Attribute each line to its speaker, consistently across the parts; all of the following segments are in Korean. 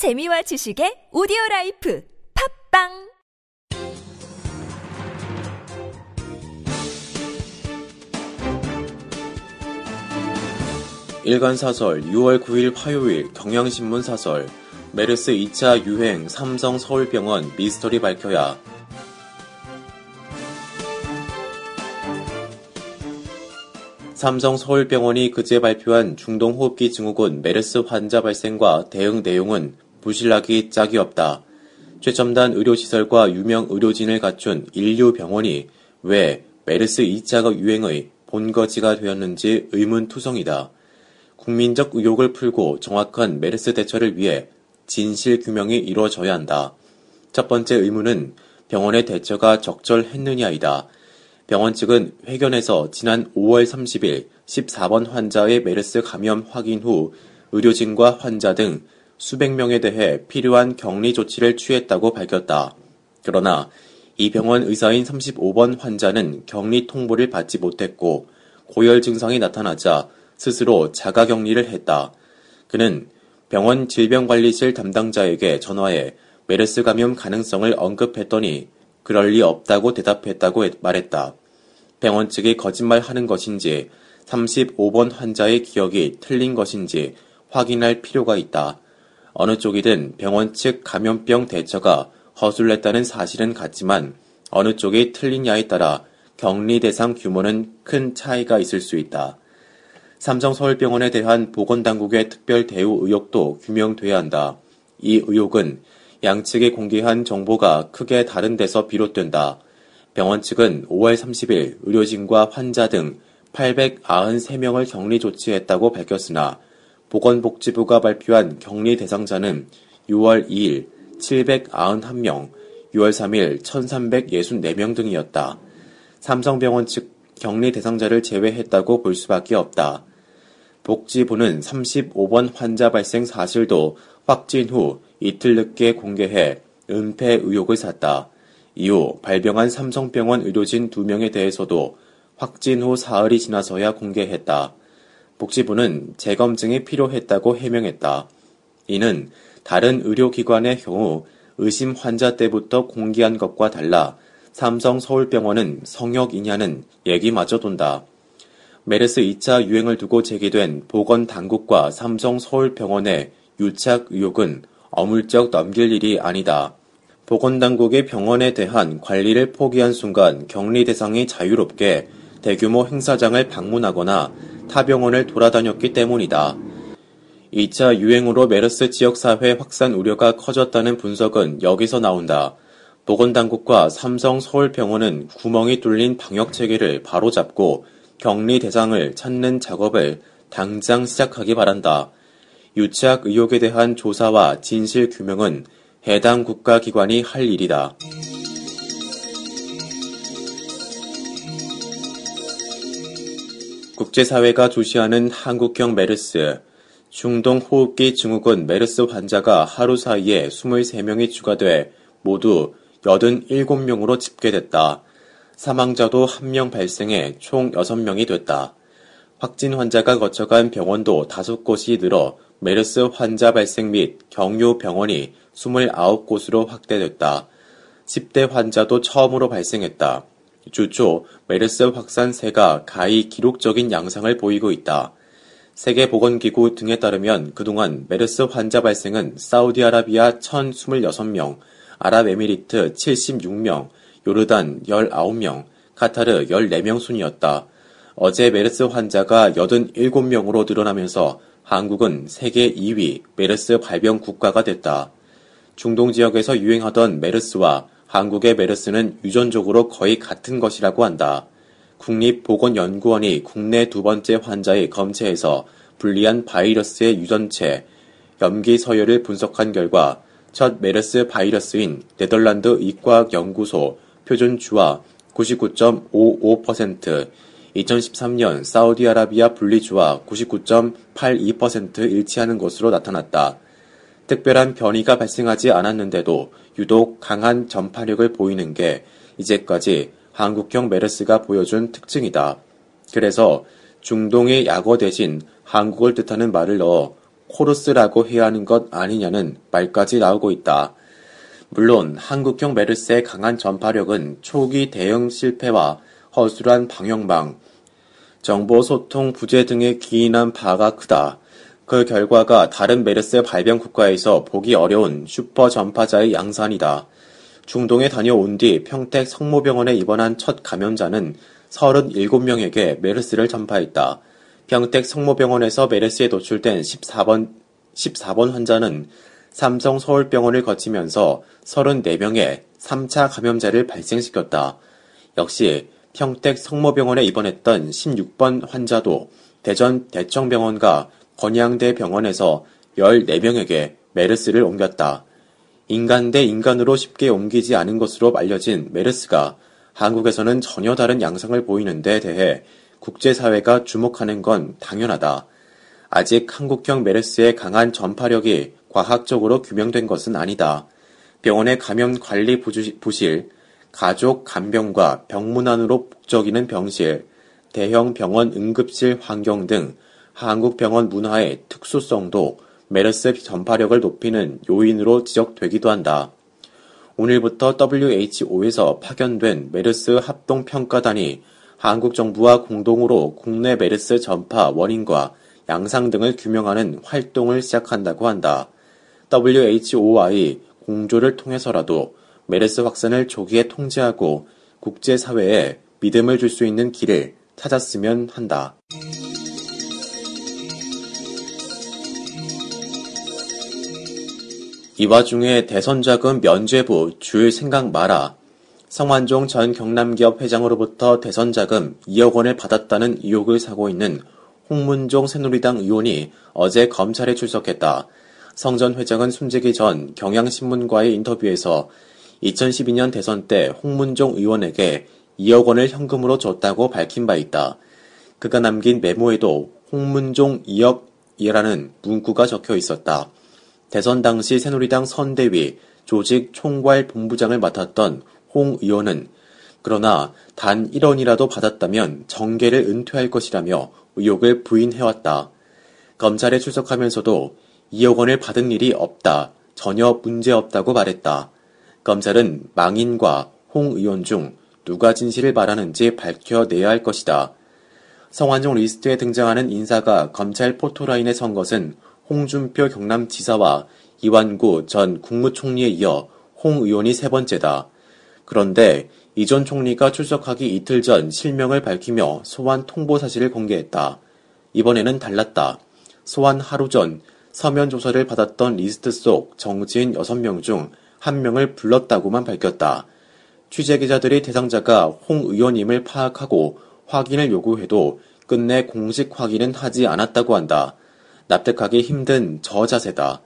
Speaker 1: 재미와 지식의 오디오 라이프 팟빵!
Speaker 2: 일간 사설 6월 9일 화요일 경향신문 사설. 메르스 2차 유행 삼성 서울병원 미스터리 밝혀야. 삼성 서울병원이 그제 발표한 중동호흡기 증후군 메르스 환자 발생과 대응 내용은 부실하기 짝이 없다. 최첨단 의료시설과 유명 의료진을 갖춘 인류 병원이 왜 메르스 2차가 유행의 본거지가 되었는지 의문투성이다. 국민적 의혹을 풀고 정확한 메르스 대처를 위해 진실 규명이 이루어져야 한다. 첫 번째 의문은 병원의 대처가 적절했느냐이다. 병원 측은 회견에서 지난 5월 30일 14번 환자의 메르스 감염 확인 후 의료진과 환자 등 수백 명에 대해 필요한 격리 조치를 취했다고 밝혔다. 그러나 이 병원 의사인 35번 환자는 격리 통보를 받지 못했고 고열 증상이 나타나자 스스로 자가 격리를 했다. 그는 병원 질병관리실 담당자에게 전화해 메르스 감염 가능성을 언급했더니 그럴 리 없다고 대답했다고 말했다. 병원 측이 거짓말하는 것인지 35번 환자의 기억이 틀린 것인지 확인할 필요가 있다. 어느 쪽이든 병원 측 감염병 대처가 허술했다는 사실은 같지만 어느 쪽이 틀리냐에 따라 격리 대상 규모는 큰 차이가 있을 수 있다. 삼성서울병원에 대한 보건당국의 특별 대우 의혹도 규명돼야 한다. 이 의혹은 양측이 공개한 정보가 크게 다른 데서 비롯된다. 병원 측은 5월 30일 의료진과 환자 등 893명을 격리 조치했다고 밝혔으나 보건복지부가 발표한 격리 대상자는 6월 2일 791명, 6월 3일 1364명 등이었다. 삼성병원 측 격리 대상자를 제외했다고 볼 수밖에 없다. 복지부는 35번 환자 발생 사실도 확진 후 이틀 늦게 공개해 은폐 의혹을 샀다. 이후 발병한 삼성병원 의료진 2명에 대해서도 확진 후 사흘이 지나서야 공개했다. 복지부는 재검증이 필요했다고 해명했다. 이는 다른 의료기관의 경우 의심 환자 때부터 공개한 것과 달라 삼성 서울병원은 성역 이냐는 얘기마저 돈다. 메르스 2차 유행을 두고 제기된 보건 당국과 삼성 서울병원의 유착 의혹은 어물쩍 넘길 일이 아니다. 보건당국이 병원에 대한 관리를 포기한 순간 격리 대상이 자유롭게 대규모 행사장을 방문하거나 타 병원을 돌아다녔기 때문이다. 2차 유행으로 메르스 지역사회 확산 우려가 커졌다는 분석은 여기서 나온다. 보건당국과 삼성 서울병원은 구멍이 뚫린 방역체계를 바로잡고 격리 대상을 찾는 작업을 당장 시작하기 바란다. 유착 의혹에 대한 조사와 진실 규명은 해당 국가기관이 할 일이다. 국제사회가 주시하는 한국형 메르스, 중동 호흡기 증후군 메르스 환자가 하루 사이에 23명이 추가돼 모두 87명으로 집계됐다. 사망자도 1명 발생해 총 6명이 됐다. 확진 환자가 거쳐간 병원도 5곳이 늘어 메르스 환자 발생 및 경유 병원이 29곳으로 확대됐다. 10대 환자도 처음으로 발생했다. 주초 메르스 확산세가 가히 기록적인 양상을 보이고 있다. 세계보건기구 등에 따르면 그동안 메르스 환자 발생은 사우디아라비아 1026명, 아랍에미리트 76명, 요르단 19명, 카타르 14명 순이었다. 어제 메르스 환자가 87명으로 늘어나면서 한국은 세계 2위 메르스 발병 국가가 됐다. 중동 지역에서 유행하던 메르스와 한국의 메르스는 유전적으로 거의 같은 것이라고 한다. 국립보건연구원이 국내 두 번째 환자의 검체에서 불리한 바이러스의 유전체, 염기 서열을 분석한 결과 첫 메르스 바이러스인 네덜란드 이과학연구소 표준주와 99.55%, 2013년 사우디아라비아 분리주와 99.82% 일치하는 것으로 나타났다. 특별한 변이가 발생하지 않았는데도 유독 강한 전파력을 보이는 게 이제까지 한국형 메르스가 보여준 특징이다. 그래서 중동의 약어 대신 한국을 뜻하는 말을 넣어 코르스라고 해야 하는 것 아니냐는 말까지 나오고 있다. 물론 한국형 메르스의 강한 전파력은 초기 대응 실패와 허술한 방역망, 정보 소통 부재 등에 기인한 바가 크다. 그 결과가 다른 메르스 발병 국가에서 보기 어려운 슈퍼 전파자의 양산이다. 중동에 다녀온 뒤 평택 성모병원에 입원한 첫 감염자는 37명에게 메르스를 전파했다. 평택 성모병원에서 메르스에 노출된 14번, 14번 환자는 삼성 서울병원을 거치면서 34명의 3차 감염자를 발생시켰다. 역시 평택 성모병원에 입원했던 16번 환자도 대전 대청병원과 건양대 병원에서 14명에게 메르스를 옮겼다. 인간 대 인간으로 쉽게 옮기지 않은 것으로 알려진 메르스가 한국에서는 전혀 다른 양상을 보이는 데 대해 국제사회가 주목하는 건 당연하다. 아직 한국형 메르스의 강한 전파력이 과학적으로 규명된 것은 아니다. 병원의 감염 관리 부실, 가족 간병과 병문안으로 북적이는 병실, 대형 병원 응급실 환경 등 한국 병원 문화의 특수성도 메르스 전파력을 높이는 요인으로 지적되기도 한다. 오늘부터 WHO에서 파견된 메르스 합동평가단이 한국 정부와 공동으로 국내 메르스 전파 원인과 양상 등을 규명하는 활동을 시작한다고 한다. WHO와의 공조를 통해서라도 메르스 확산을 조기에 통제하고 국제사회에 믿음을 줄 수 있는 길을 찾았으면 한다. 이 와중에 대선자금 면죄부 줄 생각 마라. 성완종 전 경남기업 회장으로부터 대선자금 2억 원을 받았다는 의혹을 사고 있는 홍문종 새누리당 의원이 어제 검찰에 출석했다. 성 전 회장은 숨지기 전 경향신문과의 인터뷰에서 2012년 대선 때 홍문종 의원에게 2억 원을 현금으로 줬다고 밝힌 바 있다. 그가 남긴 메모에도 홍문종 2억이라는 문구가 적혀 있었다. 대선 당시 새누리당 선대위 조직 총괄 본부장을 맡았던 홍 의원은 그러나 단 1원이라도 받았다면 정계를 은퇴할 것이라며 의혹을 부인해왔다. 검찰에 출석하면서도 2억 원을 받은 일이 없다. 전혀 문제 없다고 말했다. 검찰은 망인과 홍 의원 중 누가 진실을 말하는지 밝혀내야 할 것이다. 성완종 리스트에 등장하는 인사가 검찰 포토라인에 선 것은 홍준표 경남지사와 이완구 전 국무총리에 이어 홍 의원이 세 번째다. 그런데 이 전 총리가 출석하기 이틀 전 실명을 밝히며 소환 통보 사실을 공개했다. 이번에는 달랐다. 소환 하루 전 서면 조사를 받았던 리스트 속 정지인 6명 중한 명을 불렀다고만 밝혔다. 취재 기자들이 대상자가 홍 의원임을 파악하고 확인을 요구해도 끝내 공식 확인은 하지 않았다고 한다. 납득하기 힘든 저자세다.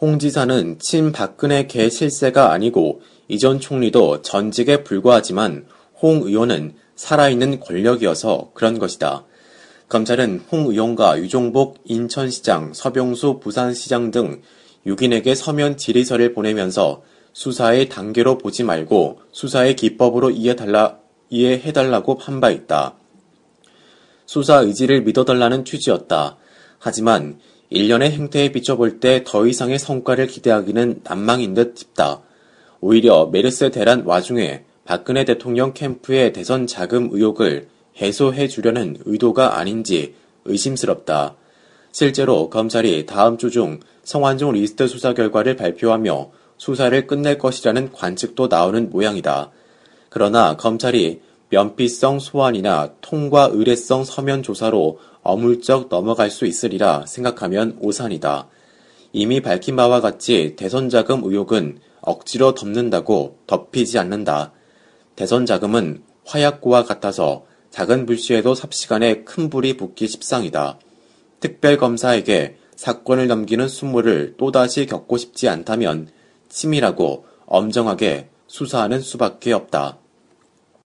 Speaker 2: 홍 지사는 친박근혜 개 실세가 아니고 이전 총리도 전직에 불과하지만 홍 의원은 살아있는 권력이어서 그런 것이다. 검찰은 홍 의원과 유종복 인천시장, 서병수 부산시장 등 6인에게 서면 질의서를 보내면서 수사의 단계로 보지 말고 수사의 기법으로 이해달라, 이해해달라고 한 바 있다. 수사 의지를 믿어달라는 취지였다. 하지만 일련의 행태에 비춰볼 때 더 이상의 성과를 기대하기는 난망인 듯 싶다. 오히려 메르스 대란 와중에 박근혜 대통령 캠프의 대선 자금 의혹을 해소해 주려는 의도가 아닌지 의심스럽다. 실제로 검찰이 다음 주 중 성완종 리스트 수사 결과를 발표하며 수사를 끝낼 것이라는 관측도 나오는 모양이다. 그러나 검찰이 면피성 소환이나 통과 의뢰성 서면 조사로 어물쩍 넘어갈 수 있으리라 생각하면 오산이다. 이미 밝힌 바와 같이 대선 자금 의혹은 억지로 덮는다고 덮이지 않는다. 대선 자금은 화약고와 같아서 작은 불씨에도 삽시간에 큰 불이 붙기 십상이다. 특별검사에게 사건을 넘기는 수모를 또다시 겪고 싶지 않다면 치밀하고 엄정하게 수사하는 수밖에 없다.